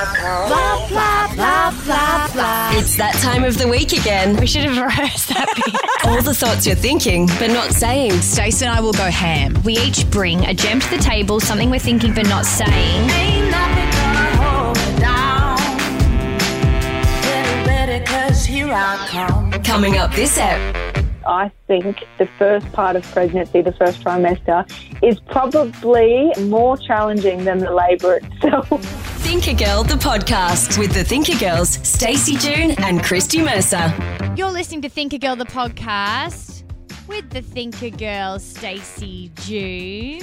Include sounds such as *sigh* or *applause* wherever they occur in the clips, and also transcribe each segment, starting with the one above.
Blah, blah, blah, blah, blah. It's that time of the week again. We should have *laughs* rehearsed that bit. All the thoughts you're thinking, but not saying. Stacey and I will go ham. we each bring a gem to the table, something we're thinking but not saying. Ain't nothing gonna hold me down. Get ready, cause here I come. Coming up this ep. I think the first part of pregnancy, the first trimester, is probably more challenging than the labour itself. *laughs* Thinker Girl, the podcast with the Thinker Girls, Stacey June and Christy Mercer. You're listening to Thinker Girl, the podcast with the Thinker Girl, Stacey June.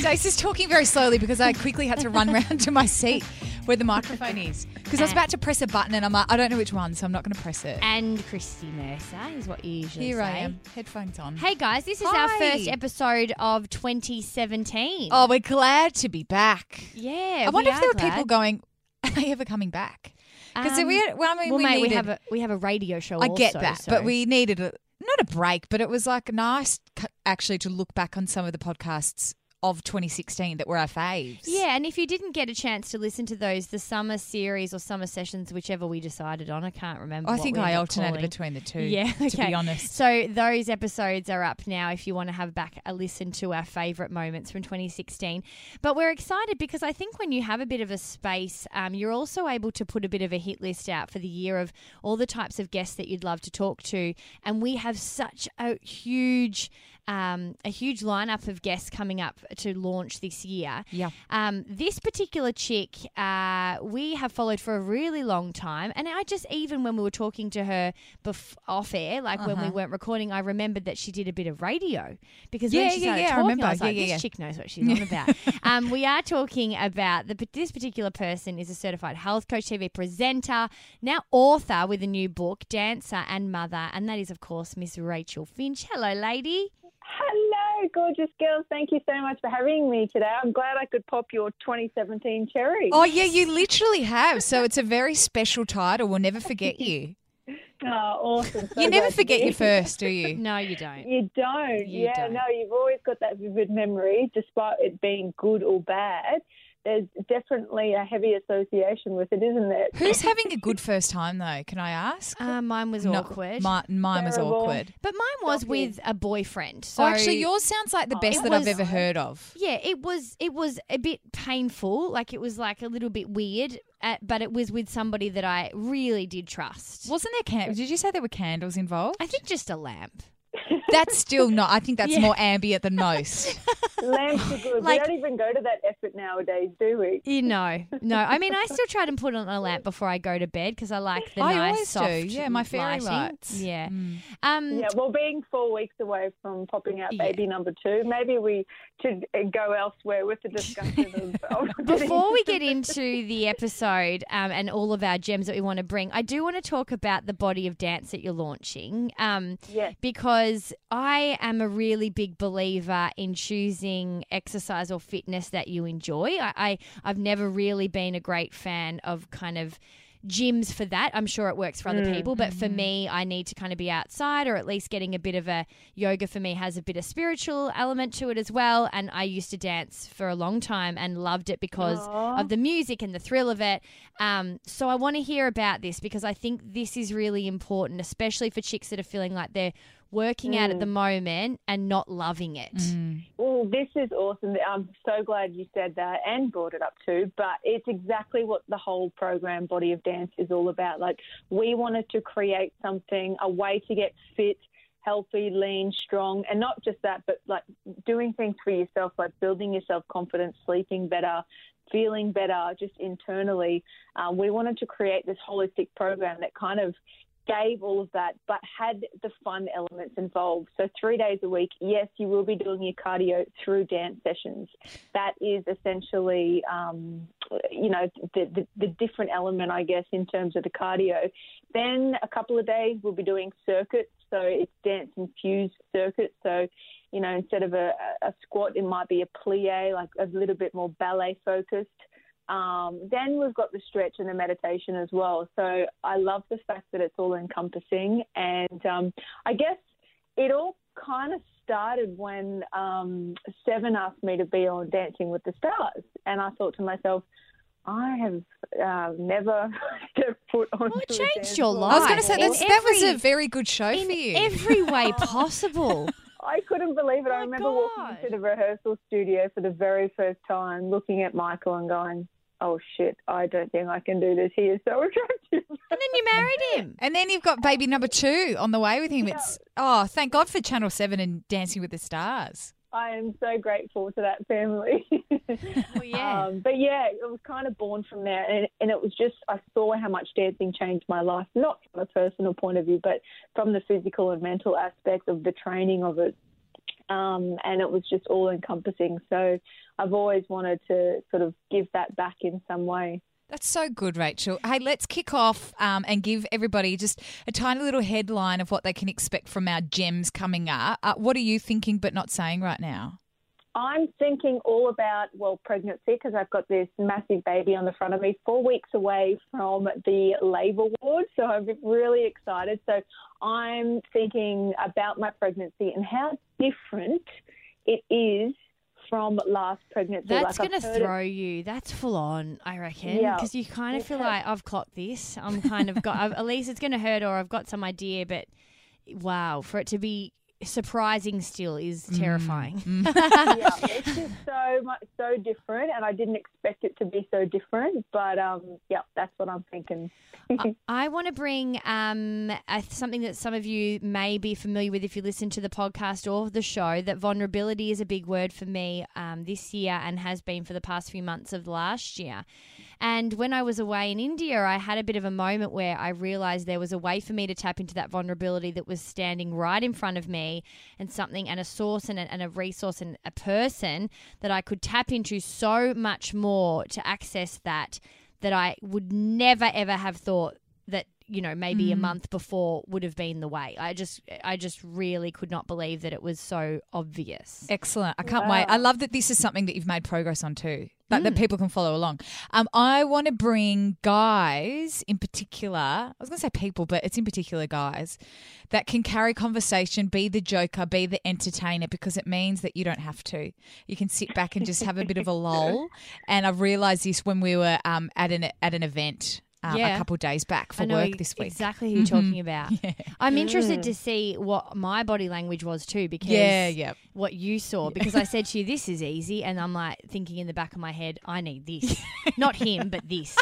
Stacey's talking very slowly because I quickly had to run round to my seat where the microphone is. Because I was about to press a button and I'm like, I don't know which one, so I'm not going to press it. And Christy Mercer is what you usually Here say. I am, headphones on. Hey guys, this is our Hi. first episode of 2017. Oh, we're glad to be back. yeah. I wonder we if there are were people glad. going, are they ever coming back? Because Um, we, had, well, I mean, well, we mate, needed, we have a we have a radio show. I get also, that, so- but we needed a, not a break, but it was like nice c- actually to look back on some of the podcasts of 2016 that were our faves. Yeah, and if you didn't get a chance to listen to those, the summer series or summer sessions, whichever we decided on, I can't remember. I think I alternated calling. between the two. Yeah, okay. to be honest. So those episodes are up now if you want to have back a listen to our favourite moments from 2016. But we're excited because I think when you have a bit of a space, um, you're also able to put a bit of a hit list out for the year of all the types of guests that you'd love to talk to. And we have such a huge. Um, a huge lineup of guests coming up to launch this year. Yeah. Um, this particular chick, uh, we have followed for a really long time, and I just even when we were talking to her bef- off air, like when Uh-huh. we weren't recording, I remembered that she did a bit of radio because Yeah, when she yeah, started yeah, I talking, remember. was Yeah, like, yeah, this chick knows what she's *laughs* on about. um, we are talking about the this particular person is a certified health coach, TV presenter, now author with a new book, dancer and mother, and that is of course Miss Rachel Finch. Hello, lady. Hello, gorgeous girls. Thank you so much for having me today. I'm glad I could pop your 2017 cherry. Oh, yeah, you literally have. So it's a very special title. We'll never forget you. *laughs* Oh, awesome. So You never forget your *laughs* first, do you? No, you don't. You don't. You yeah, don't. no, you've always got that vivid memory, despite it being good or bad. There's definitely a heavy association with it, isn't there? Who's having a good first time, though? Can I ask? Uh, mine was No, awkward. mi- mine was awkward. But mine was Shocking. with a boyfriend. So oh, actually, yours sounds like the best it that I've ever heard of. yeah, it was it was a bit painful. Like it was like a little bit weird, uh, but it was with somebody that I really did trust. Wasn't there can- Did you say there were candles involved? I think just a lamp. That's still not. I think that's Yeah. more ambient than most. *laughs* Lamps are good. Like- we don't even go to that effort nowadays, do we? You know, no. I mean, I still try to put on a lamp before I go to bed because I like the I nice always do. soft Yeah, my fairy lighting. lights. Yeah. Mm. Um. Yeah, well, being four weeks away from popping out Yeah. baby number two, maybe we should uh, go elsewhere with the discussion of. *laughs* of Before we get *laughs* into the episode um, and all of our gems that we want to bring, I do want to talk about the body of dance that you're launching. Um, Yes. because I am a really big believer in choosing exercise or fitness that you enjoy. I, I I've never really been a great fan of kind of gyms for that. I'm sure it works for other people, but for me, I need to kind of be outside or at least getting a bit of a yoga for me has a bit of spiritual element to it as well. And I used to dance for a long time and loved it because of the music and the thrill of it. Um, so I want to hear about this because I think this is really important, especially for chicks that are feeling like they're working out at the moment and not loving it. Well, this is awesome. I'm so glad you said that and brought it up too. But it's exactly what the whole program, Body of Dance, is all about. Like, we wanted to create something, a way to get fit, healthy, lean, strong, and not just that, but like doing things for yourself, like building your self confidence, sleeping better, feeling better just internally. Um, we wanted to create this holistic program that kind of gave all of that, but had the fun elements involved. So three days a week, yes, you will be doing your cardio through dance sessions. That is essentially, um, you know, the, the, the different element, I guess, in terms of the cardio. Then a couple of days we'll be doing circuits. So it's dance infused circuits. So, you know, instead of a, a squat, it might be a plie, like a little bit more ballet focused. Um, then we've got the stretch and the meditation as well. So I love the fact that it's all encompassing. And um, I guess it all kind of started when um, Seven asked me to be on Dancing with the Stars. And I thought to myself, I have uh, never *laughs* stepped foot on. Well, it changed your life. I was going to say In that's, that was a very good show in for you. every way *laughs* possible. *laughs* I couldn't believe it. I My remember walking into the rehearsal studio for the very first time, looking at Michael and going, "Oh shit, I don't think I can do this. He is so attractive." And then you married him. *laughs* and then you've got baby number two on the way with him. It's oh, thank God for Channel Seven and Dancing with the Stars. I am so grateful to that family. *laughs* Well, yeah. Um, but yeah, it was kind of born from there, and, and it was just I saw how much dancing changed my life, not from a personal point of view, but from the physical and mental aspect of the training of it. Um, and it was just all encompassing. So I've always wanted to sort of give that back in some way. That's so good, Rachel. Hey, let's kick off um, and give everybody just a tiny little headline of what they can expect from our gems coming up. Uh, what are you thinking but not saying right now? I'm thinking all about, well, pregnancy because I've got this massive baby on the front of me, four weeks away from the labour ward. So I'm really excited. So I'm thinking about my pregnancy and how different it is from last pregnancy. That's Like, going to heard it- throw you. That's full on, I reckon. Yeah. Because you kind of feel like I've clocked this. I'm kind of got, I've, at least it's going to hurt or I've got some idea, but wow, for it to be surprising still is Mm. terrifying. *laughs* yeah, it's just so much, so different, and I didn't expect it to be so different. But um, yeah, that's what I'm thinking. I *laughs* want to bring um, a, something that some of you may be familiar with if you listen to the podcast or the show. That vulnerability is a big word for me um, this year and has been for the past few months of last year. And when I was away in India, I had a bit of a moment where I realized there was a way for me to tap into that vulnerability that was standing right in front of me and something and a source and a, and a resource and a person that I could tap into so much more to access that that I would never ever have thought you know maybe a month before would have been the way. I just I just really could not believe that it was so obvious. Excellent. I can't wait. I love that this is something that you've made progress on too, that, that people can follow along. Um, I want to bring guys in particular, I was going to say people, but it's in particular guys, that can carry conversation, be the joker, be the entertainer, because it means that you don't have to. You can sit back and just have a bit of a *laughs* lull. And I've realised this when we were um, at, an, at an event. Um, Yeah. A couple of days back for I know work this week. Mm-hmm. exactly who you're talking about. *laughs* I'm interested to see what my body language was too, because Yeah, yeah. what you saw. Because I said *laughs* to you, "This is easy," and I'm like thinking in the back of my head, "I need this, *laughs* not him, but this."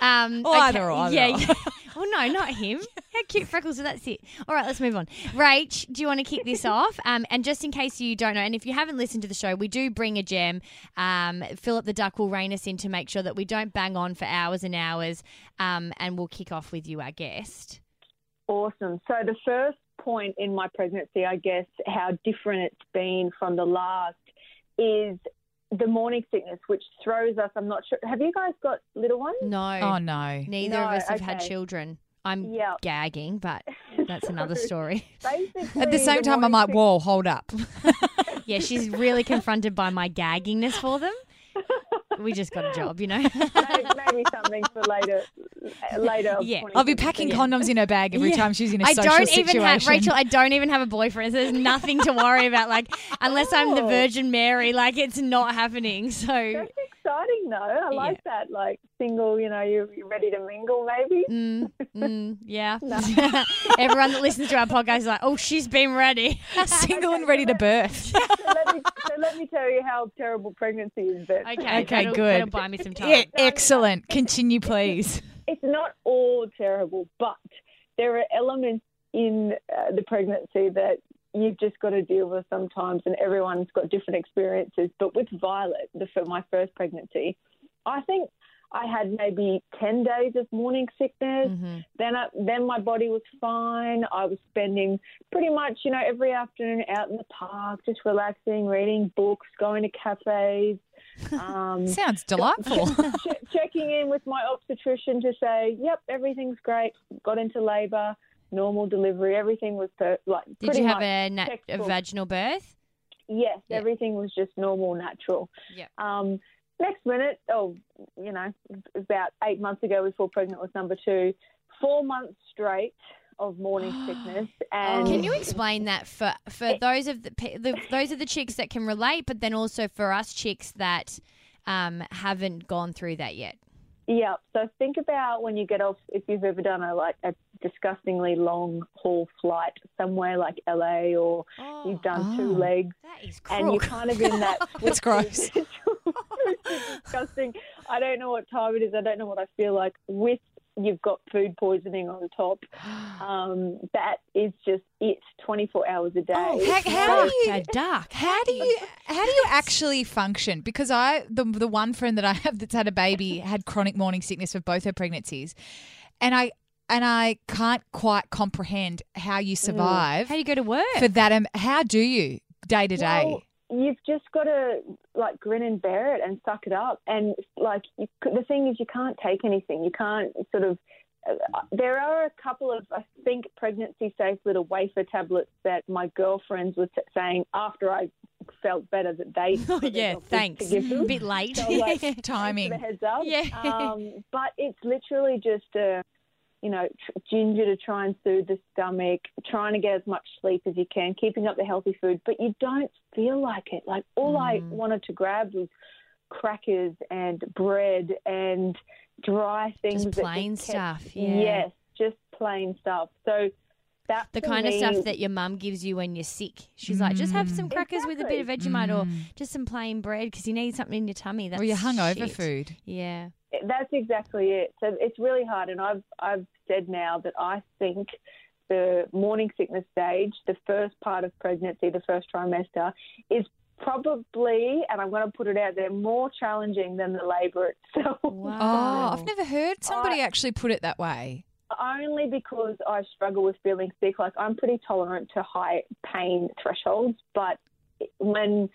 Um, Or either or, either yeah, or. Well, no, not him. How cute freckles. So that's it. All right, let's move on. Rach, do you want to kick this *laughs* off? Um, and just in case you don't know, and if you haven't listened to the show, we do bring a gem. Um, Philip the Duck will rein us in to make sure that we don't bang on for hours and hours. Um, and we'll kick off with you, our guest. Awesome. So the first point in my pregnancy, I guess, how different it's been from the last is the morning sickness, which throws us. I'm not sure. Have you guys got little ones? No. Oh, no. Neither No, of us have had children. I'm Yeah. gagging, but *laughs* that's another story. Basically, At the same time, I'm like, sick- whoa, hold up. *laughs* Yeah, she's really confronted by my gaggingness for them. We just got a job, you know. *laughs* maybe, maybe something for later. Later. Yeah. I'll be packing condoms in her bag every Yeah. time she's in a I social don't situation. even have Rachel. I don't even have a boyfriend, so there's nothing to worry about. Like, unless I'm the Oh. Virgin Mary, like it's not happening. So, That's exciting, though. I like that. Like single, you know, you're, you're ready to mingle, maybe. mm, mm, yeah. *laughs* *laughs* Everyone that listens to our podcast is like, "Oh, she's been ready." Single and ready to birth. So, let me, so let me tell you how terrible pregnancy is. Then Okay, Okay, that'll, good. That'll buy me some time. Yeah, excellent. Continue, please. it's not all terrible, but there are elements in uh, the pregnancy that you've just got to deal with sometimes, and everyone's got different experiences. But with Violet, the, for my first pregnancy, I think I had maybe ten days of morning sickness. Mm-hmm. Then I, then my body was fine. I was spending pretty much you know every afternoon out in the park, just relaxing, reading books, going to cafes. *laughs* Um, Sounds delightful. *laughs* che- checking in with my obstetrician to say, yep, everything's great. Got into labour, normal delivery, everything was per- like. Did you have a, nat- a vaginal birth? Yes, Yeah. everything was just normal, natural. Yep. Um, next minute, oh, you know, about eight months ago, we fall pregnant with number two. Four months straight of morning *gasps* sickness, and Can you explain that for for those of the, the those of the chicks that can relate, but then also for us chicks that um, haven't gone through that yet? Yeah. So think about when you get off, if you've ever done a like a disgustingly long haul flight somewhere like LA, or you've done two Oh. legs, That is and you're kind of in that. *laughs* That's gross. *laughs* disgusting. I don't know what time it is. I don't know what I feel like. With you've got food poisoning on top. *gasps* Um, that is just it. Twenty four hours a day. Oh, how, how do you a duck. How do you how do you actually function? Because I the the one friend that I have that's had a baby had chronic morning sickness for both her pregnancies, and I and I can't quite comprehend how you survive How do you go to work? for that. Um, how do you day to day? You've just got to like grin and bear it and suck it up. And like you, the thing is, you can't take anything. You can't sort of. Uh, there are a couple of, I think, pregnancy safe little wafer tablets that my girlfriends were t- saying after I felt better that they. *laughs* oh yeah, thanks. them. Bit late. So, like, *laughs* Timing. heads up. Yeah. Um, *laughs* but it's literally just a, you know, tr- ginger to try and soothe the stomach, trying to get as much sleep as you can, keeping up the healthy food, but you don't feel like it. Like all I Mm. wanted to grab was crackers and bread and dry things. Just that plain kept- stuff. Yeah. Yes, just plain stuff. So that The for kind of stuff that your mum gives you when you're sick. She's like, just have some crackers with a bit of Vegemite or just some plain bread because you need something in your tummy. That's or your hungover shit. food? Yeah. That's exactly it. So it's really hard, and I've I've said now that I think the morning sickness stage, the first part of pregnancy, the first trimester, is probably, and I'm going to put it out there, more challenging than the labour itself. *laughs* Wow. Oh, I've never heard somebody actually put it that way. Only because I struggle with feeling sick. Like I'm pretty tolerant to high pain thresholds, but when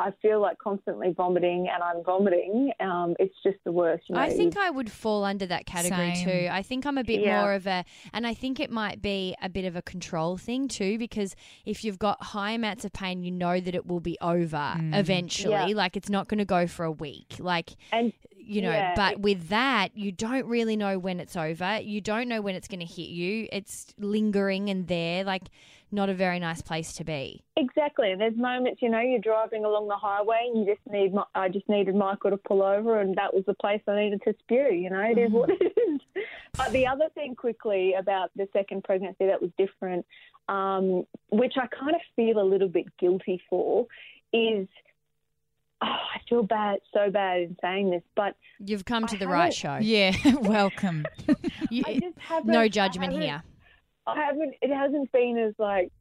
I feel like constantly vomiting and I'm vomiting, um, it's just the worst. You know, I think I would fall under that category Same. too. I think I'm a bit Yeah. more of a, and I think it might be a bit of a control thing too, because if you've got high amounts of pain, you know that it will be over eventually. Yeah. Like it's not going to go for a week. Like, and you know, Yeah, but with that, you don't really know when it's over. You don't know when it's going to hit you. It's lingering and there. Like, not a very nice place to be. Exactly, and there's moments, you know, you're driving along the highway and you just need. Mi- I just needed Michael to pull over, and that was the place I needed to spew. You know, it is what it is. But the other thing, quickly about the second pregnancy that was different, um, which I kind of feel a little bit guilty for, is. Oh, I feel bad, so bad in saying this, but You've come to I the right haven't- show. Yeah, *laughs* welcome. *laughs* You- I just haven't. no I judgment haven't- here. I haven't. It hasn't been as like.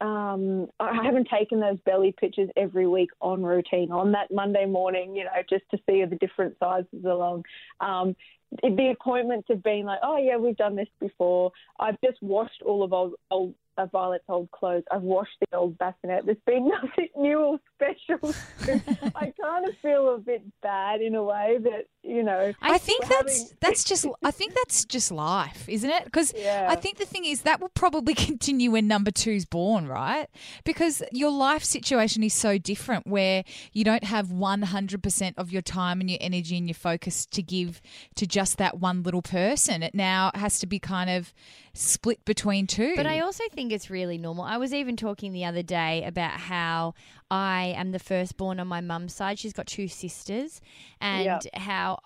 Um, I haven't taken those belly pictures every week on routine on that Monday morning, you know, just to see the different sizes along. Um, the appointments have been like, oh yeah, we've done this before. I've just washed all of old, old uh, Violet's old clothes. I've washed the old bassinet. There's been *laughs* nothing new or special. *laughs* I kind of feel a bit bad in a way that you know. I think that's having- that's just I think that's just life, isn't it? Because Yeah. I think the thing is that will probably *laughs* continue when number two's born, right? Because your life situation is so different, where you don't have one hundred percent of your time and your energy and your focus to give to just that one little person. It now has to be kind of split between two. But I also think it's really normal. I was even talking the other day about how I am the firstborn on my mum's side. She's got two sisters, and Yeah. how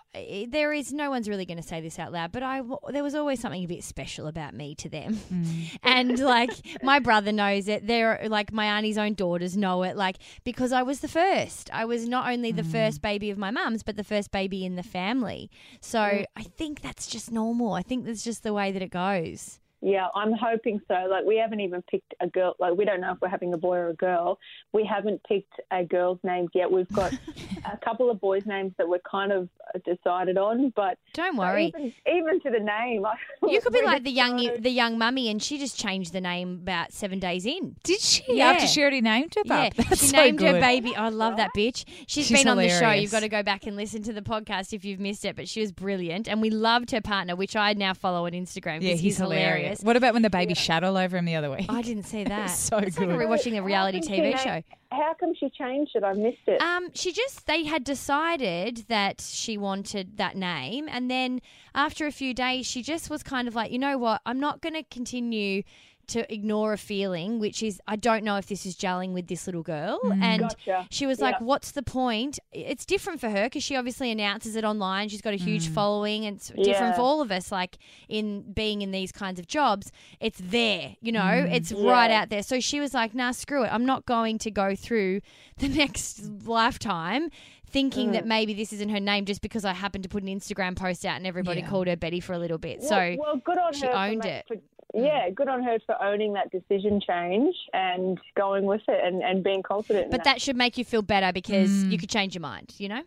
there is no one's really going to say this out loud, but I there was always something a bit special about me to them, mm. and *laughs* like my brother knows it. They're like my auntie's own daughters know it, like because I was the first. I was not only the mm. first baby of my mum's, but the first baby in the family. So I think that's just normal. I think that's just the way that it goes. Yeah, I'm hoping so. Like, we haven't even picked a girl. Like, we don't know if we're having a boy or a girl. We haven't picked a girl's names yet. We've got *laughs* a couple of boys' names that we're kind of decided on. But Don't worry. even, even to the name, I, *laughs* You could be *laughs* like the young so- the young mummy, and she just changed the name about seven days in. Did she? Yeah. After she already named her Yeah, bub? That's she so named her good. baby. I love that bitch. She's She's been on the show. You've got to go back and listen to the podcast if you've missed it. But she was brilliant, and we loved her partner, which I now follow on Instagram. Yeah, 'cause he's, hilarious. hilarious. What about when the baby shat all over him the other week? I didn't see *laughs* that. so it's like good. rewatching a reality TV she show. na- How come she changed it? I missed it. Um, she just they had decided that she wanted that name, and then after a few days, she just was kind of like, you know what, I'm not going to continue to ignore a feeling, which is I don't know if this is gelling with this little girl, mm. and Gotcha. she was like, Yeah. what's the point? It's different for her because she obviously announces it online. She's got a huge mm. following, and it's different Yeah. for all of us. Like in being in these kinds of jobs, it's there, you know, mm. it's right out there. So she was like, nah, screw it. I'm not going to go through *laughs* the next lifetime thinking Mm. that maybe this isn't her name just because I happened to put an Instagram post out and everybody Yeah. called her Betty for a little bit. Well, so well, good on she her. for owned ma- it. for- yeah, mm. good on her for owning that decision change and going with it and, and being confident. but that should make you feel better because you mm. could change your mind, you know?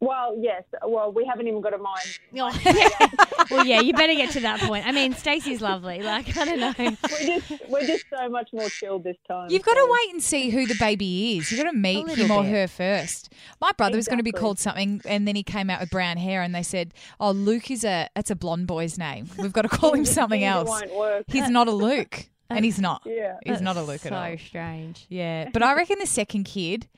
Well, yes. Well, we haven't even got a mind. *laughs* *laughs* well, yeah, you better get to that point. I mean, Stacey's lovely. Like, I don't know. *laughs* We're just we're just so much more chilled this time. You've got to wait and see who the baby is. You've got to meet little him or her first. My brother was going to be called something, and then he came out with brown hair, and they said, "Oh, Luke is a that's a blonde boy's name. We've got to call him something else. won't work. He's not a Luke, and he's not. Yeah. He's not a Luke so at all. So strange. Yeah, but I reckon the second kid,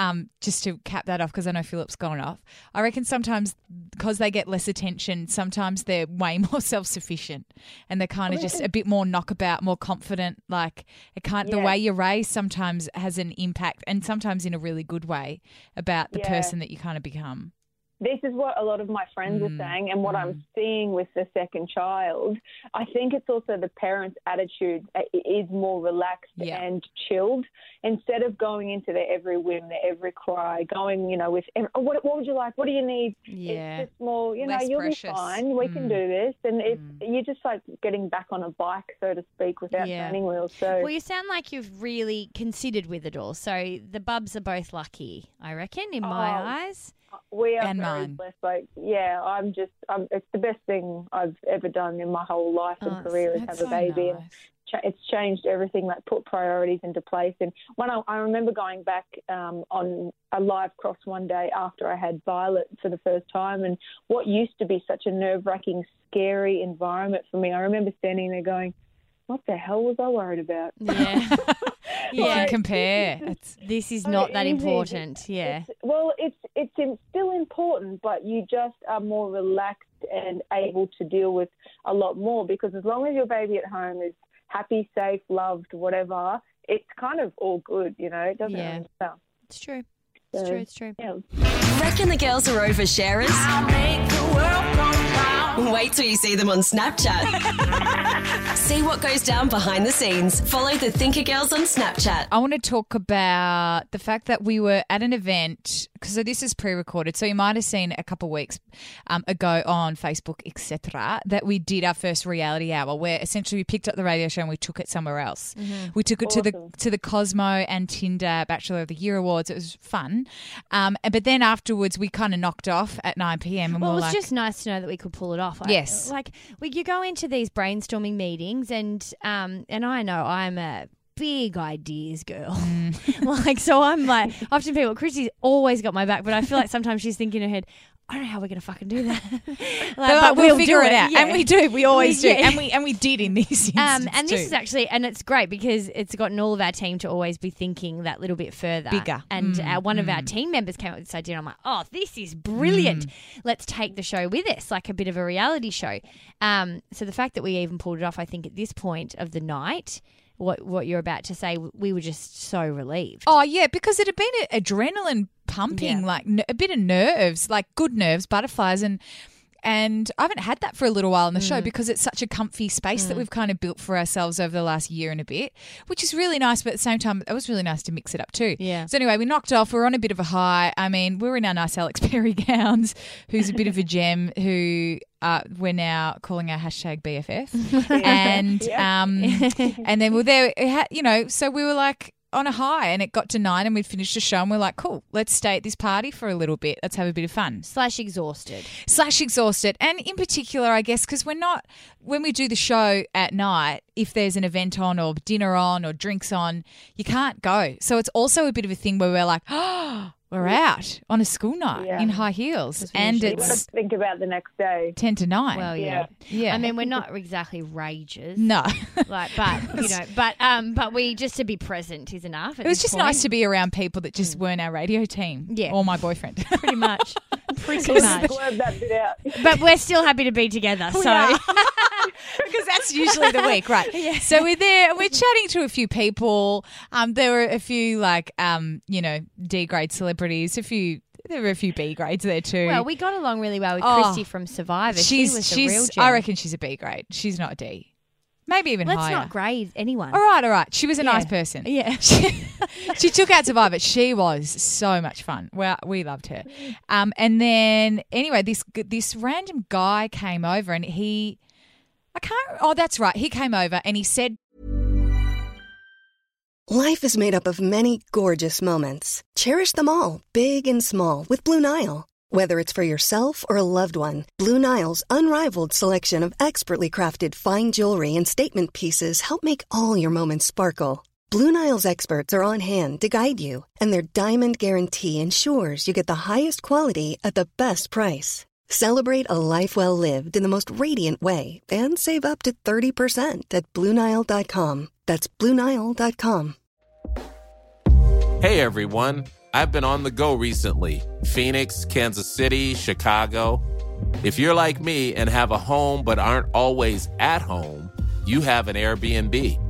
um, just to cap that off because I know Philip's gone off. I reckon sometimes because they get less attention, sometimes they're way *laughs* more self sufficient and they're kind of just a bit more knockabout, more confident. Like it can't the way you're raised sometimes has an impact, and sometimes in a really good way about the Yeah. person that you kind of become. This is what a lot of my friends Mm, are saying, and what I'm seeing with the second child. I think it's also the parents' attitude is more relaxed Yeah. and chilled instead of going into their every whim, their every cry, going, you know, with oh, what, what would you like? What do you need? Yeah. It's just more, you know, Less you'll precious. be fine. We can Mm. do this, and it's you're just like getting back on a bike, so to speak, without Yeah. training wheels. So Well, you sound like you've really considered with it all. So the bubs are both lucky, I reckon, in my Oh. eyes. We are And very mine. blessed. Like, yeah, I'm just, um, it's the best thing I've ever done in my whole life and Oh, career is have a baby. And nice. cha- it's changed everything, like put priorities into place. And when I, I remember going back um, on a live cross one day after I had Violet for the first time, and what used to be such a nerve wracking, scary environment for me, I remember standing there going, what the hell was I worried about? Yeah. You *laughs* yeah. *laughs* can compare. It's, This is so not that easy. important. Yeah. It's, well, it's it's im- still important, but you just are more relaxed and able to deal with a lot more because as long as your baby at home is happy, safe, loved, whatever, it's kind of all good, you know. It doesn't Yeah. matter. It's true. It's So, true. It's true. Yeah. Reckon the girls are oversharers? Wait till you see them on Snapchat. *laughs* see what goes down behind the scenes. Follow the Thinker Girls on Snapchat. I want to talk about the fact that we were at an event so this is pre-recorded, so you might have seen a couple of weeks um, ago on Facebook, etc., that we did our first reality hour, where essentially we picked up the radio show and we took it somewhere else. We took it to the to the Cosmo and Tinder Bachelor of the Year awards. It was fun, um, but then afterwards we kind of knocked off at nine pm and Well, we it was like, just nice to know that we could pull it off. I- Yes. like we, you go into these brainstorming meetings, and um, and I know I'm a big ideas girl. Mm. *laughs* like, so I'm like, often people, Chrissy's always got my back, but I feel like sometimes she's thinking in her head. I don't know how we're gonna fucking do that, *laughs* *laughs* Like, but we'll, do figure it out, yeah. and we do. We always We- do, yeah. and we and we did in this Um, and this too. is actually, and it's great because it's gotten all of our team to always be thinking that little bit further, Bigger. And Mm, uh, one of our team members came up with this idea. And I'm like, oh, this is brilliant. Mm. Let's take the show with us, like a bit of a reality show. Um, so the fact that we even pulled it off, I think, at this point of the night, what what you're about to say, we were just so relieved. Oh yeah, because it had been adrenaline pumping, Yeah. like a bit of nerves, like good nerves, butterflies, and and I haven't had that for a little while in the Mm. show because it's such a comfy space that we've kind of built for ourselves over the last year and a bit, which is really nice. But at the same time, it was really nice to mix it up too. Yeah. So anyway, we knocked off. We're on a bit of a high. I mean, we're in our nice Alex *laughs* Perry gowns. Who's a bit of a gem? Who uh, we're now calling our hashtag BFF, *laughs* and um, and then we're there. You know, so we were like on a high, and it got to nine, and we'd finished the show, and we're like, cool, let's stay at this party for a little bit. Let's have a bit of fun. Slash exhausted. Slash exhausted, and in particular, I guess, because we're not when we do the show at night. If there's an event on, or dinner on, or drinks on, you can't go. So it's also a bit of a thing where we're like, *gasps* oh, we're out on a school night Yeah. in high heels, we and usually You want it's to think about the next day. ten to nine. Well, yeah. yeah, I mean, we're not exactly rages. no. Like, but *laughs* you know, but um, but we just to be present is enough. It was just nice to be around people that just weren't our radio team. Yeah. Or my boyfriend. *laughs* pretty much, *laughs* pretty much. that bit out. But we're still happy to be together. So *laughs* because that's usually the week, right? *laughs* So we're there and we're chatting to a few people. Um, there were a few like um, you know, D grade celebrities, a few there were a few B grades there too. well, we got along really well with Oh. Christy from Survivor. she's she was she's real gem. I reckon she's a B grade. She's not a D. Maybe even Let's higher. not grade anyone. all right, all right. She was a Yeah. nice person. Yeah. *laughs* She, she took out Survivor. She was so much fun. Well, we loved her. Um, and then anyway, this this random guy came over and he, I can't. Oh, that's right. He came over and he said Life is made up of many gorgeous moments. Cherish them all, big and small, with Blue Nile. Whether it's for yourself or a loved one, Blue Nile's unrivaled selection of expertly crafted fine jewelry and statement pieces help make all your moments sparkle. Blue Nile's experts are on hand to guide you, and their diamond guarantee ensures you get the highest quality at the best price. Celebrate a life well lived in the most radiant way and save up to 30% at BlueNile.com. That's BlueNile.com. Hey everyone, I've been on the go recently Phoenix, Kansas City, Chicago. If you're like me and have a home but aren't always at home, you have an Airbnb.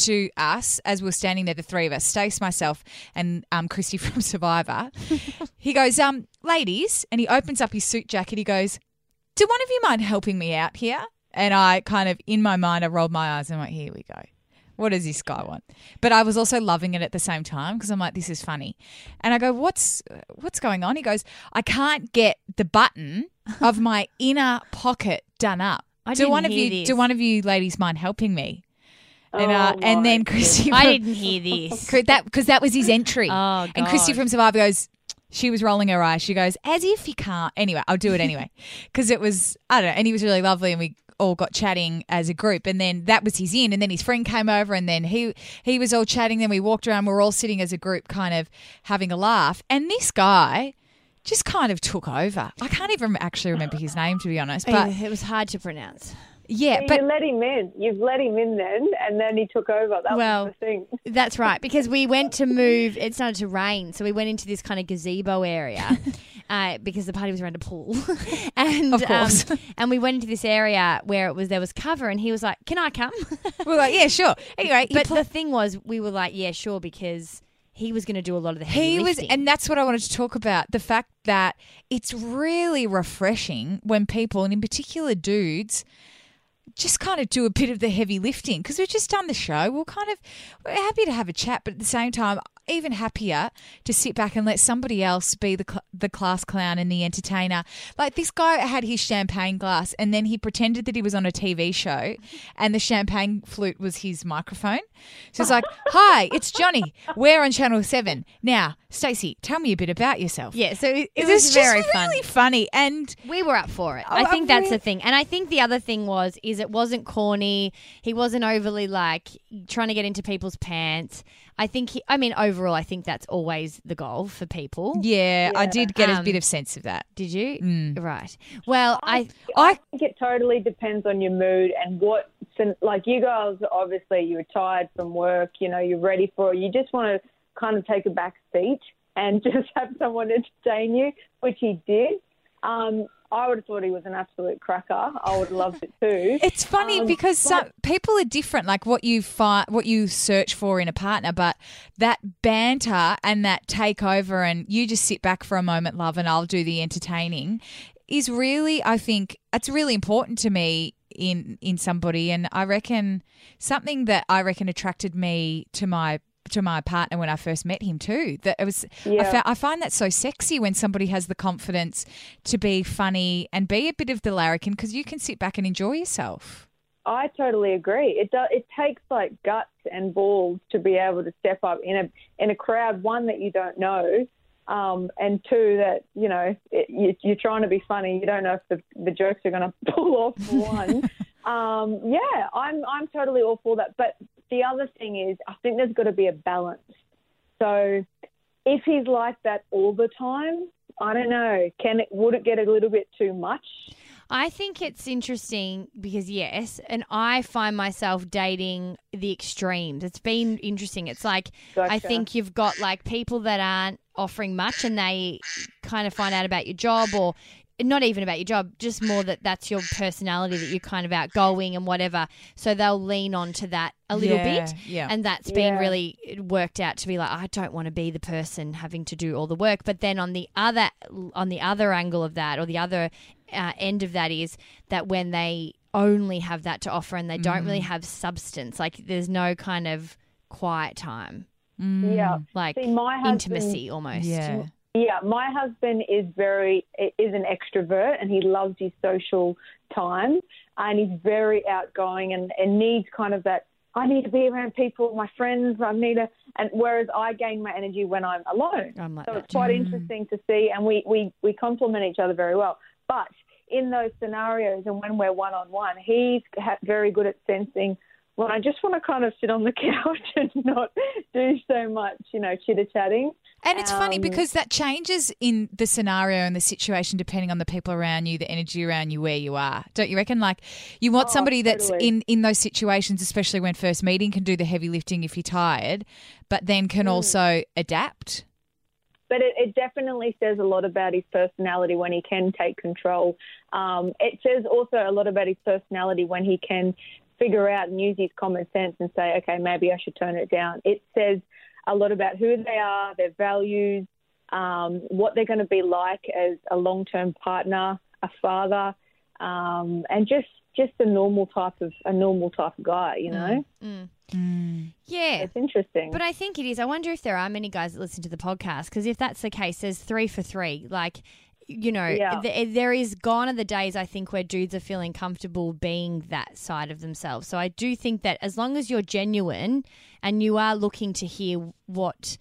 To us as we're standing there, the three of us, Stace, myself, and um, Christy *laughs* from Survivor. *laughs* he goes, um, ladies, and he opens up his suit jacket. He goes, do one of you mind helping me out here? And I kind of, in my mind, I rolled my eyes and went, here we go. What does this guy want? But I was also loving it at the same time because I'm like, this is funny. And I go, what's what's going on? He goes, I can't get the button of my *laughs* inner pocket done up. I do one of you this. do one of you ladies mind helping me? And, uh, Oh, and then Christy, I from- didn't hear this. That because that was his entry. Oh, And Christy from Survivor goes. She was rolling her eyes. She goes, as if you can't. Anyway, I'll do it anyway *laughs* because it was I don't know. And he was really lovely, and we all got chatting as a group. And then that was his in. And then his friend came over, and then he he was all chatting. Then we walked around. We are all sitting as a group, kind of having a laugh. And this guy just kind of took over. I can't even actually remember his name to be honest, but it was hard to pronounce. Yeah, you but you let him in. You've let him in then, and then he took over. That Well, was the thing. That's right, *laughs* because we went to move. It started to rain, so we went into this kind of gazebo area *laughs* uh, because the party was around a pool, *laughs* and Of course. um, and we went into this area where it was there was cover, and he was like, "Can I come?" we we're like, yeah, sure. Anyway, but pl- the thing was, we were like, "Yeah, sure," because he was going to do a lot of the heavy He was, and that's what I wanted to talk about the fact that it's really refreshing when people, and in particular dudes, just kind of do a bit of the heavy lifting because we've just done the show. We're kind of we're happy to have a chat, but at the same time, even happier to sit back and let somebody else be the cl- the class clown and the entertainer. Like this guy had his champagne glass, and then he pretended that he was on a TV show, and the champagne flute was his microphone. So it's like, *laughs* "Hi, it's Johnny. We're on Channel Seven now." Stacey, tell me a bit about yourself. yeah, so it, it was very just fun. really funny, and We were up for it. Oh, I I think that's really- the thing. And I think the other thing was is it wasn't corny. He wasn't overly like trying to get into people's pants. I think he I mean overall I think that's always the goal for people. yeah, I did get a Um, bit of sense of that. Did you? Mm. Right. Well, I I think it totally depends on your mood and what. Like you guys, obviously, you're tired from work. You know, you're ready for it. You just want to kind of take a back seat and *laughs* just have someone entertain you, which he did. Um, I would have thought he was an absolute cracker. I would have loved it too. *laughs* It's funny Um, because some people are different, like what you find, what you search for in a partner. But that banter and that takeover, and you just sit back for a moment, love, and I'll do the entertaining, is really, I think, it's really important to me in in somebody, and I reckon something that I reckon attracted me to my to my partner when I first met him too. That it was I, Yeah. fa- I find that so sexy when somebody has the confidence to be funny and be a bit of the larrikin because you can sit back and enjoy yourself. I totally agree. It do, it takes like guts and balls to be able to step up in a in a crowd. One that you don't know, um, and two that you know it, you, you're trying to be funny. You don't know if the, the jokes are going *laughs* to pull off. One, *laughs* um, yeah, I'm I'm totally all for that. But the other thing is, I think there's got to be a balance. So if he's like that all the time, I don't know. Can it would it get a little bit too much? I think it's interesting because yes, and I find myself dating the extremes. It's been interesting. It's like I think you've got like people that aren't offering much and they kind of find out about your job or not even about your job, just more that that's your personality that you're kind of outgoing and whatever. So they'll lean on to that a little Yeah, bit. yeah. And that's been Yeah. really worked out to be like I don't want to be the person having to do all the work. But then on the other on the other angle of that or the other uh, end of that is that when they only have that to offer and they don't Mm. really have substance, like there's no kind of quiet time, Yeah. like See, my husband- intimacy almost. Yeah. Yeah, my husband is very is an extrovert and he loves his social time and he's very outgoing and, and needs kind of that I need to be around people, my friends, I need to and whereas I gain my energy when I'm alone. I'm like so that it's quite interesting to see and we, we, we complement each other very well. But in those scenarios and when we're one on one, he's very good at sensing when I just want to kind of sit on the *laughs* couch and not do so much, you know, chitter chatting. And it's funny Um, because that changes in the scenario and the situation depending on the people around you, the energy around you, where you are. Don't you reckon? Like you want Oh, somebody that's totally. in in those situations, especially when first meeting, can do the heavy lifting if you're tired, but then can Mm. also adapt. but it, it definitely says a lot about his personality when he can take control. Um, it says also a lot about his personality when he can figure out and use his common sense and say, okay, maybe I should turn it down. It says a lot about who they are, their values, um, what they're going to be like as a long-term partner, a father, um, and just just a normal type of a normal type of guy. You know, Yeah. it's interesting. But I think it is. I wonder if there are many guys that listen to the podcast because if that's the case, there's three for three. Like, you know, Yeah. th- there is gone are the days I think where dudes are feeling comfortable being that side of themselves. So I do think that as long as you're genuine and you are looking to hear what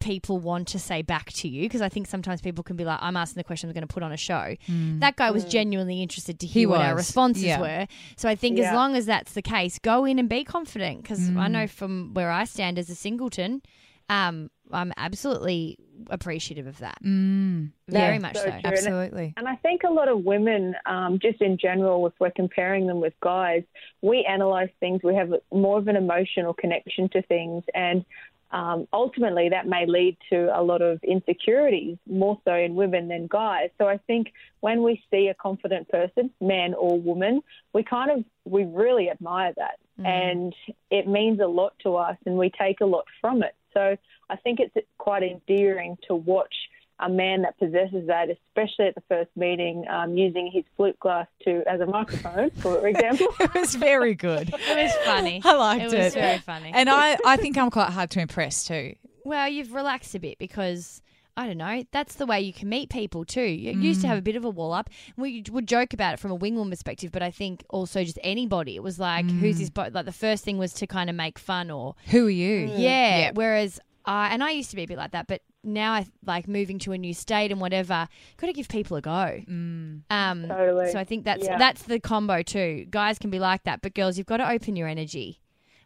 people want to say back to you because I think sometimes people can be like I'm asking the question I'm going to put on a show. That guy was genuinely interested to hear He what our responses yeah. were. So I think as long as that's the case, go in and be confident because I Mm. know from where I stand as a singleton, um, I'm absolutely appreciative of that. Mm. Very Yeah, much so so. Absolutely. And I think a lot of women, um, just in general, if we're comparing them with guys, we analyze things. We have more of an emotional connection to things, and um, ultimately that may lead to a lot of insecurities, more so in women than guys. So I think when we see a confident person, man or woman, we kind of we really admire that, and it means a lot to us, and we take a lot from it. So I think it's quite endearing to watch a man that possesses that, especially at the first meeting, um, using his flute glass to as a microphone, for *laughs* example. *laughs* It was very good. It was funny. I liked it. it. was very funny. And I, I think I'm quite hard to impress too. well, you've relaxed a bit because. I don't know. That's the way you can meet people too. You used to mm. have a bit of a wall up. We would joke about it from a wingwoman perspective, but I think also just anybody. It was like, who's this? Mm. Bo-? Like the first thing was to kind of make fun or Who are you? Mm. Yeah. Yeah. Whereas I and I used to be a bit like that, but now I like moving to a new state and whatever. Got to give people a go. Um, Totally. So I think that's Yeah. that's the combo too. Guys can be like that, but girls, you've got to open your energy.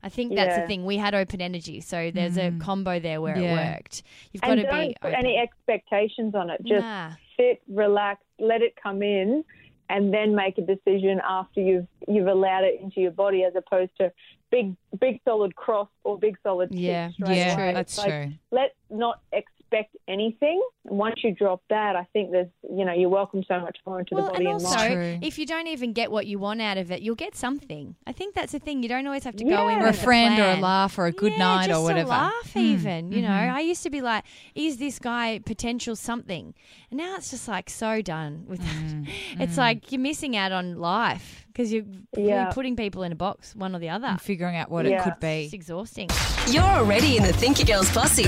I think that's the thing. We had open energy, so there's a mm. combo there where Yeah. it worked. You've got and to don't be put open. any expectations on it. Just Nah. sit, relax, let it come in, and then make a decision after you've you've allowed it into your body, as opposed to big big solid cross or big solid Yeah. Yeah, away. that's Like, true. Let's not expect anything. Once you drop that, I think there's you know you're welcome so much more into Well, the body and and, also, mind. True. if you don't even get what you want out of it, you'll get something. I think that's the thing. You don't always have to go in Yeah. Or a with friend or a laugh or a good Yeah, night just or whatever. A laugh, even. You know, Mhm. I used to be like, "Is this guy potential something?" And now it's just like so done with that. *laughs* Mm, It's like you're missing out on life because you're, Yeah. putting people in a box, one or the other. and figuring out what it could be. It's exhausting. You're already in the Thinker Girls posse.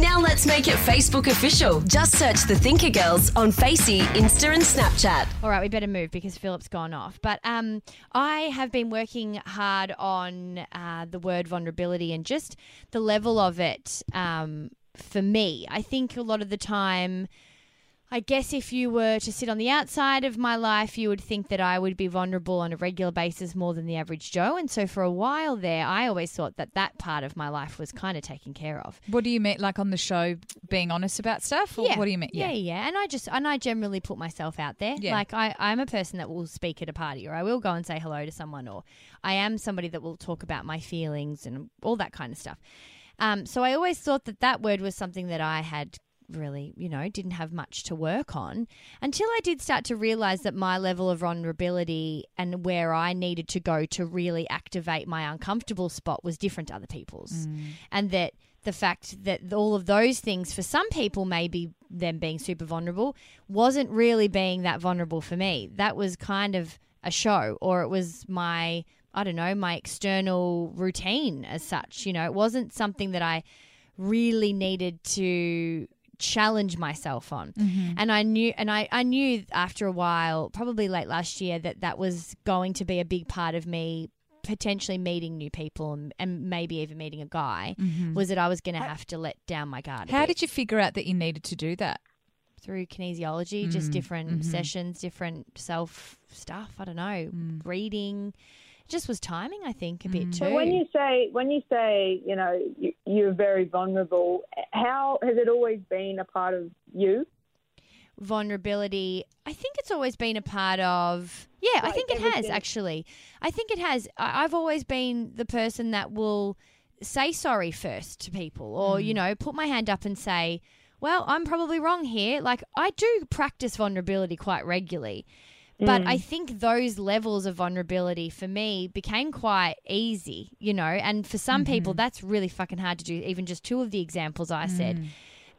Now let's make it Facebook official. Just search the Thinker Girls on Facey, Insta, and Snapchat. All right, we better move because Philip's gone off. But um, I have been working hard on uh, the word vulnerability and just the level of it um, for me. I think a lot of the time, I guess if you were to sit on the outside of my life, you would think that I would be vulnerable on a regular basis more than the average Joe. And so for a while there, I always thought that that part of my life was kind of taken care of. What do you mean, like on the show, being honest about stuff? Or What do you mean? Yeah, yeah. And I just and I generally put myself out there. Yeah. Like I, I'm a person that will speak at a party or I will go and say hello to someone or I am somebody that will talk about my feelings and all that kind of stuff. Um, so I always thought that that word was something that I had really, you know, didn't have much to work on until I did start to realize that my level of vulnerability and where I needed to go to really activate my uncomfortable spot was different to other people's. Mm. And that the fact that all of those things for some people maybe them being super vulnerable wasn't really being that vulnerable for me. That was kind of a show or it was my I don't know, my external routine as such, you know. It wasn't something that I really needed to challenge myself on. Mm-hmm. And i knew and I, I knew after a while probably late last year that that was going to be a big part of me potentially meeting new people and, and maybe even meeting a guy mm-hmm. was that i was going to have to let down my guard How did you figure out that you needed to do that? through kinesiology just mm, different mm-hmm. sessions different self stuff i don't know mm. reading it just was timing i think a bit mm. too. So when you say when you say you know you, you're very vulnerable, how has it always been a part of you? vulnerability i think it's always been a part of yeah i Like think it has actually. I think it has. I- i've always been the person that will say sorry first to people or you mm. know put my hand up and say well i'm probably wrong here. Like i do practice vulnerability quite regularly but I mm. think those levels of vulnerability for me became quite easy, you know, and for some people mm-hmm. that's really fucking hard to do, even just two of the examples I said. Mm.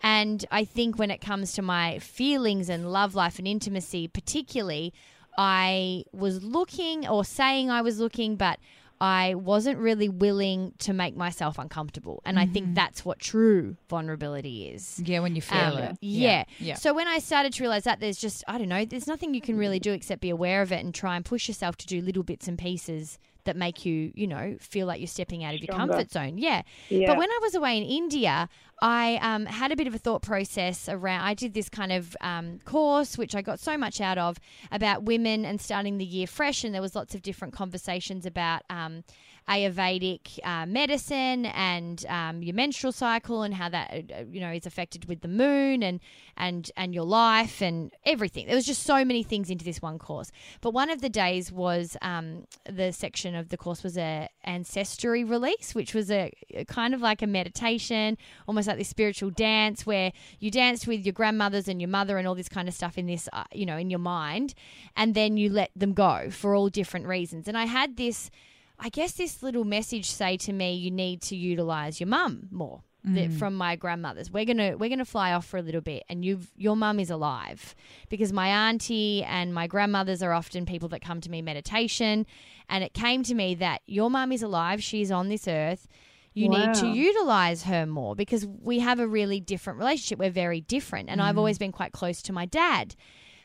And I think when it comes to my feelings and love life and intimacy, particularly, I was looking or saying I was looking, but I wasn't really willing to make myself uncomfortable. And I think that's what true vulnerability is. Yeah, when you feel Um, it. Yeah. Yeah. So when I started to realize that, there's just, I don't know, there's nothing you can really do except be aware of it and try and push yourself to do little bits and pieces that make you, you know, feel like you're stepping out of your Stronger. comfort zone. Yeah. Yeah. But when I was away in India, I um, had a bit of a thought process around. I did this kind of um, course, which I got so much out of, about women and starting the year fresh. And there was lots of different conversations about um, Ayurvedic uh, medicine and um, your menstrual cycle and how that uh, you know is affected with the moon and and and your life and everything. There was just so many things into this one course. But one of the days was um, the section of the course was a ancestry release, which was a, a kind of like a meditation, almost like this spiritual dance where you danced with your grandmothers and your mother and all this kind of stuff in this uh, you know in your mind, and then you let them go for all different reasons. And I had this. I guess this little message say to me, you need to utilize your mum more. That mm. from my grandmothers, we're gonna we're gonna fly off for a little bit, and you've your mum is alive because my auntie and my grandmothers are often people that come to me meditation, and it came to me that your mum is alive, she's on this earth. You need to utilize her more because we have a really different relationship. We're very different, and I've mm. always been quite close to my dad.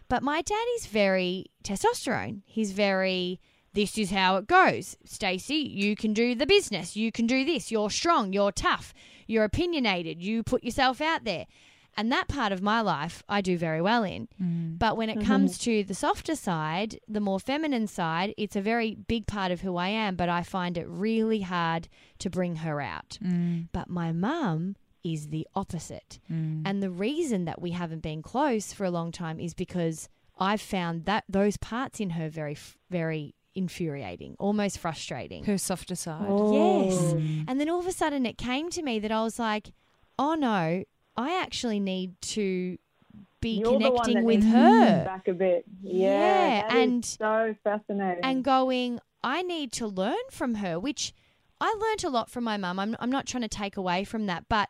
But my dad is very testosterone. He's very this is how it goes. Stacey, you can do the business. You can do this. You're strong, you're tough, you're opinionated, you put yourself out there. And that part of my life I do very well in. Mm. But when it mm-hmm. comes to the softer side, the more feminine side, it's a very big part of who I am, but I find it really hard to bring her out. Mm. But my mum is the opposite. Mm. And the reason that we haven't been close for a long time is because I've found that those parts in her very, very infuriating, almost frustrating. Her softer side. Yes. Oh. And then all of a sudden it came to me that I was like, oh no, I actually need to be You're the one connecting that with needs her back a bit. Yeah, Yeah, that is and- so fascinating. and going, I need to learn from her, which I learnt a lot from my mum. I'm, I'm not trying to take away from that, but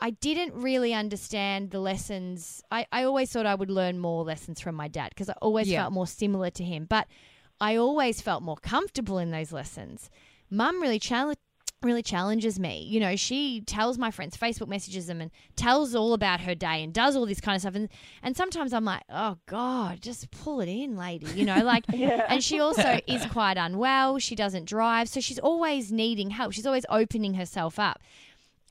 I didn't really understand the lessons. I, I always thought I would learn more lessons from my dad because I always Yeah. felt more similar to him. But I always felt more comfortable in those lessons. Mum really challenged really challenges me. You know, she tells my friends, Facebook messages them and tells all about her day and does all this kind of stuff. And and sometimes I'm like, oh God, just pull it in, lady. You know, like *laughs* and she also is quite unwell. She doesn't drive. So she's always needing help. She's always opening herself up.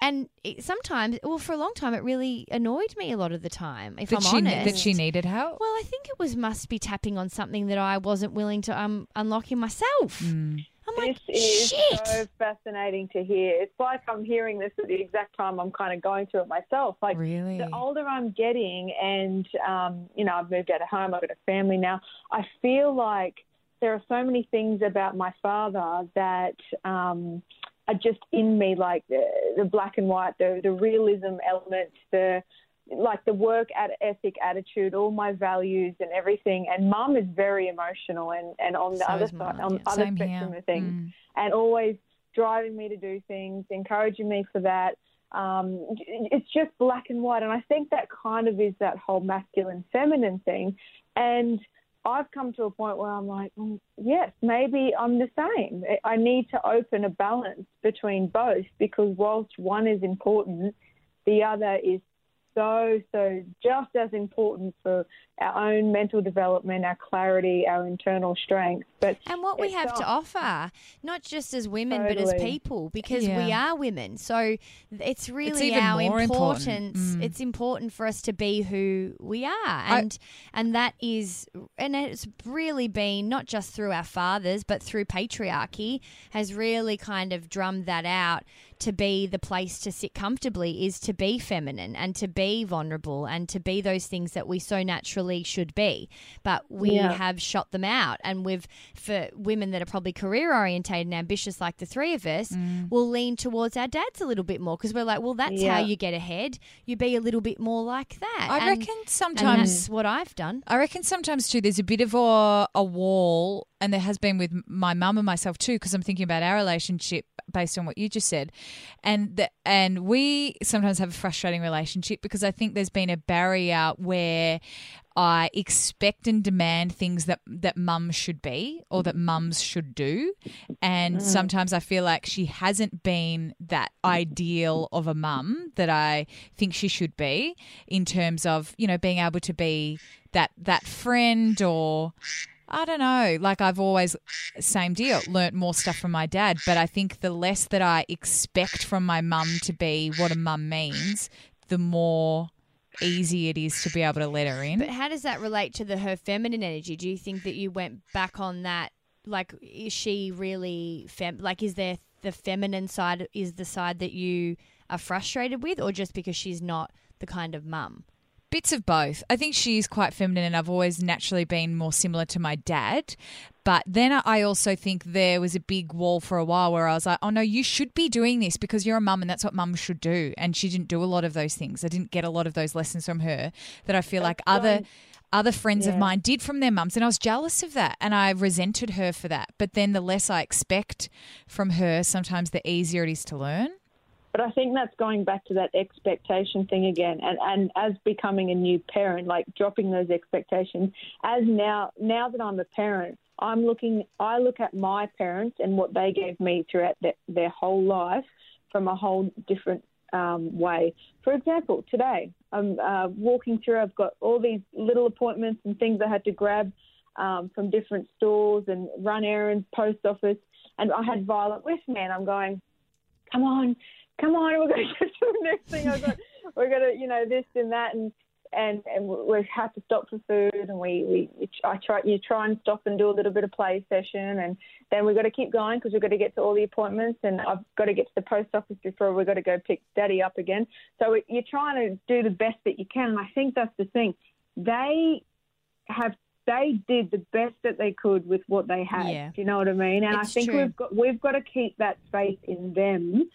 And it, sometimes, well, for a long time, it really annoyed me a lot of the time. If that I'm she honest, that she needed help. Well, I think it was must be tapping on something that I wasn't willing to um unlock in myself. Mm. I'm like, This is shit. so fascinating to hear. It's like I'm hearing this at the exact time I'm kind of going through it myself. Like Really? the older I'm getting, and um, you know, I've moved out of home, I've got a family now. I feel like there are so many things about my father that um, are just in me, like the, the black and white, the the realism elements, the like the work at ethic attitude, all my values and everything. And mum is very emotional and, and on the So other side, on yeah. the other Same here. spectrum of things Mm. and always driving me to do things, encouraging me for that. Um, it's just black and white, and I think that kind of is that whole masculine feminine thing. And I've come to a point where I'm like, mm, yes, maybe I'm the same. I need to open a balance between both because whilst one is important, the other is so, so just as important for our own mental development, our clarity, our internal strength. But and what we it's have to offer, not just as women, but as people, because we are women. So it's really even our more important. importance. Mm. It's important for us to be who we are, and and that is, and it's really been not just through our fathers, but through patriarchy has really kind of drummed that out. To be the place to sit comfortably is to be feminine and to be vulnerable and to be those things that we so naturally should be. But we Yeah. have shot them out. And we've, for women that are probably career orientated and ambitious like the three of us, mm. we'll lean towards our dads a little bit more because we're like, well, that's Yeah. how you get ahead. You be a little bit more like that. I And- reckon sometimes that's what I've done. I reckon sometimes too, there's a bit of a, a wall, and there has been with my mum and myself too, because I'm thinking about our relationship based on what you just said, and the, and we sometimes have a frustrating relationship because I think there's been a barrier where I expect and demand things that that mum should be or that mums should do, and mm. sometimes I feel like she hasn't been that ideal of a mum that I think she should be in terms of you know being able to be that that friend or I don't know. Like I've always same deal, learnt more stuff from my dad, but I think the less that I expect from my mum to be what a mum means, the more easy it is to be able to let her in. But how does that relate to the her feminine energy? Do you think that you went back on that? Like, is she really fem? Like, is there the feminine side? Is the side that you are frustrated with, or just because she's not the kind of mum? Bits of both. I think she is quite feminine, and I've always naturally been more similar to my dad. But then I also think there was a big wall for a while where I was like, oh no, you should be doing this because you're a mum and that's what mums should do. And she didn't do a lot of those things. I didn't get a lot of those lessons from her that I feel like other. Other friends of mine did from their mums, and I was jealous of that, and I resented her for that. But then the less I expect from her, sometimes the easier it is to learn. But I think that's going back to that expectation thing again, and and as becoming a new parent, like dropping those expectations. As now, now that I'm a parent, I'm looking. I look at my parents and what they gave me throughout their, their whole life from a whole different um, way. For example, today I'm uh, walking through. I've got all these little appointments and things I had to grab um, from different stores and run errands, post office, and I had Violet with me, and I'm going, come on, come on, we're going *laughs* to get to the next thing. I've got, we're going to, you know, this and that, and and and we have to stop for food, and we we I try you try and stop and do a little bit of play session, and then we've got to keep going because we've got to get to all the appointments, and I've got to get to the post office before we've got to go pick Daddy up again. So you're trying to do the best that you can, and I think that's the thing. They have they did the best that they could with what they had. Yeah. Do you know what I mean? And It's I think true. we've got we've got to keep that faith in them.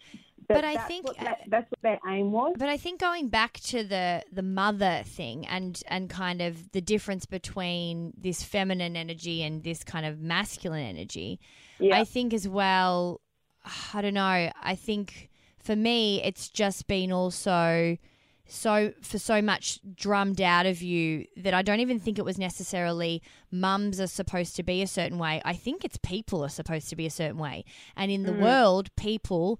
But I think, what uh, that- that's what their aim was. But I think going back to the the mother thing and and kind of the difference between this feminine energy and this kind of masculine energy, Yeah. I think as well. I don't know. I think for me, it's just been also so for so much drummed out of you that I don't even think it was necessarily mums are supposed to be a certain way. I think it's people are supposed to be a certain way. And in the Mm. world, people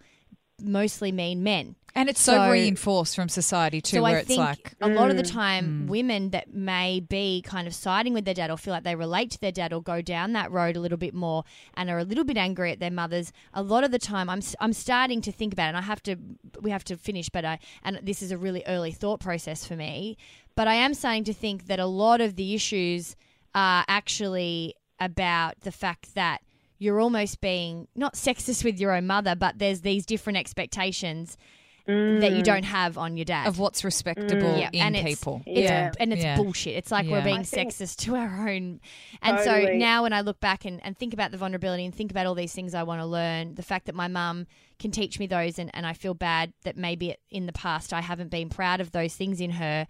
mostly mean men. And it's so, So- reinforced from society too, so where I it's think like a lot of the Mm. time, women that may be kind of siding with their dad or feel like they relate to their dad or go down that road a little bit more and are a little bit angry at their mothers. A lot of the time, I'm I'm starting to think about, it, and I have to we have to finish, but I and this is a really early thought process for me. But I am starting to think that a lot of the issues are actually about the fact that you're almost being not sexist with your own mother, but there's these different expectations that you mm. don't have on your dad of what's respectable mm. Yeah, in and it's- people. It's, Yeah. and it's Yeah. bullshit. It's like we're being sexist to our own. And so now when I look back and, and think about the vulnerability and think about all these things I want to learn, the fact that my mum can teach me those and, and I feel bad that maybe in the past I haven't been proud of those things in her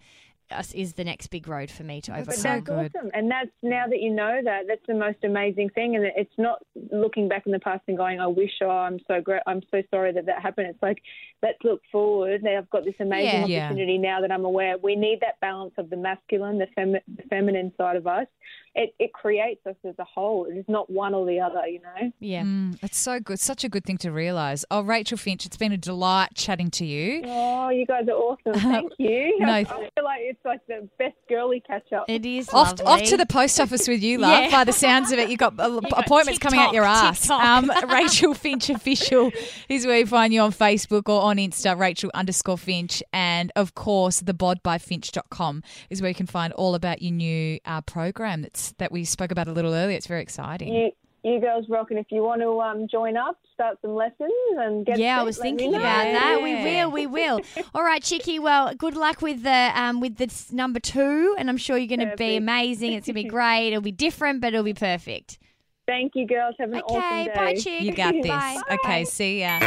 is the next big road for me to But overcome. that's good. awesome. And that's now that you know that, that's the most amazing thing. And it's not looking back in the past and going, I wish, oh, I'm so great. I'm so sorry that that happened. It's like, let's look forward. I've got this amazing Yeah. Yeah. opportunity now that I'm aware. We need that balance of the masculine, the, femi- the feminine side of us. It, it creates us as a whole. It's not one or the other, you know? yeah. Mm, it's so good. Such a good thing to realise. Oh, Rachel Finch, it's been a delight chatting to you. Oh, you guys are awesome. *laughs* Thank you. No. I feel like it's like the best girly catch up. It is Off, lovely. off to the post office with you, love. Yeah. By the sounds of it, you've got uh, *laughs* got appointments coming out your TikTok, ass. Um, *laughs* Rachel Finch official is where you find you on Facebook or on Insta, Rachel underscore Finch. And of course, the bodybyfinch.com is where you can find all about your new uh, program that's that we spoke about a little earlier. It's very exciting. You, you girls rock, and if you want to um, join up, start some lessons and get. yeah, I was thinking know. about that. We will, we will. *laughs* All right, Chicky. Well, good luck with the um with this number two, and I'm sure you're going to be amazing. It's going to be *laughs* great. It'll be different, but it'll be perfect. Thank you, girls. Have an awesome Okay, day. bye, Chick. You got *laughs* this. Bye. Okay, see ya.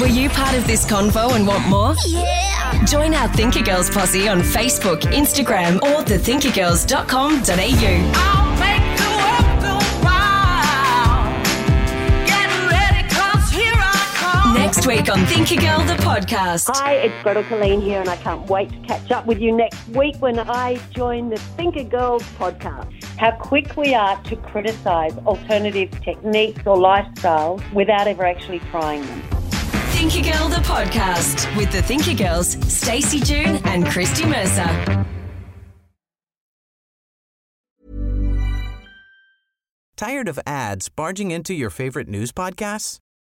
Were you part of this convo and want more? Yeah! Join our Thinker Girls posse on Facebook, Instagram, or thethinkergirls.com.au. I'll Next week on Thinker Girl, the podcast. Hi, it's Gretel Killeen here, and I can't wait to catch up with you next week when I join the Thinker Girls podcast. How quick we are to criticise alternative techniques or lifestyles without ever actually trying them. Thinker Girl, the podcast with the Thinker Girls, Stacey June and Christy Mercer. Tired of ads barging into your favorite news podcasts?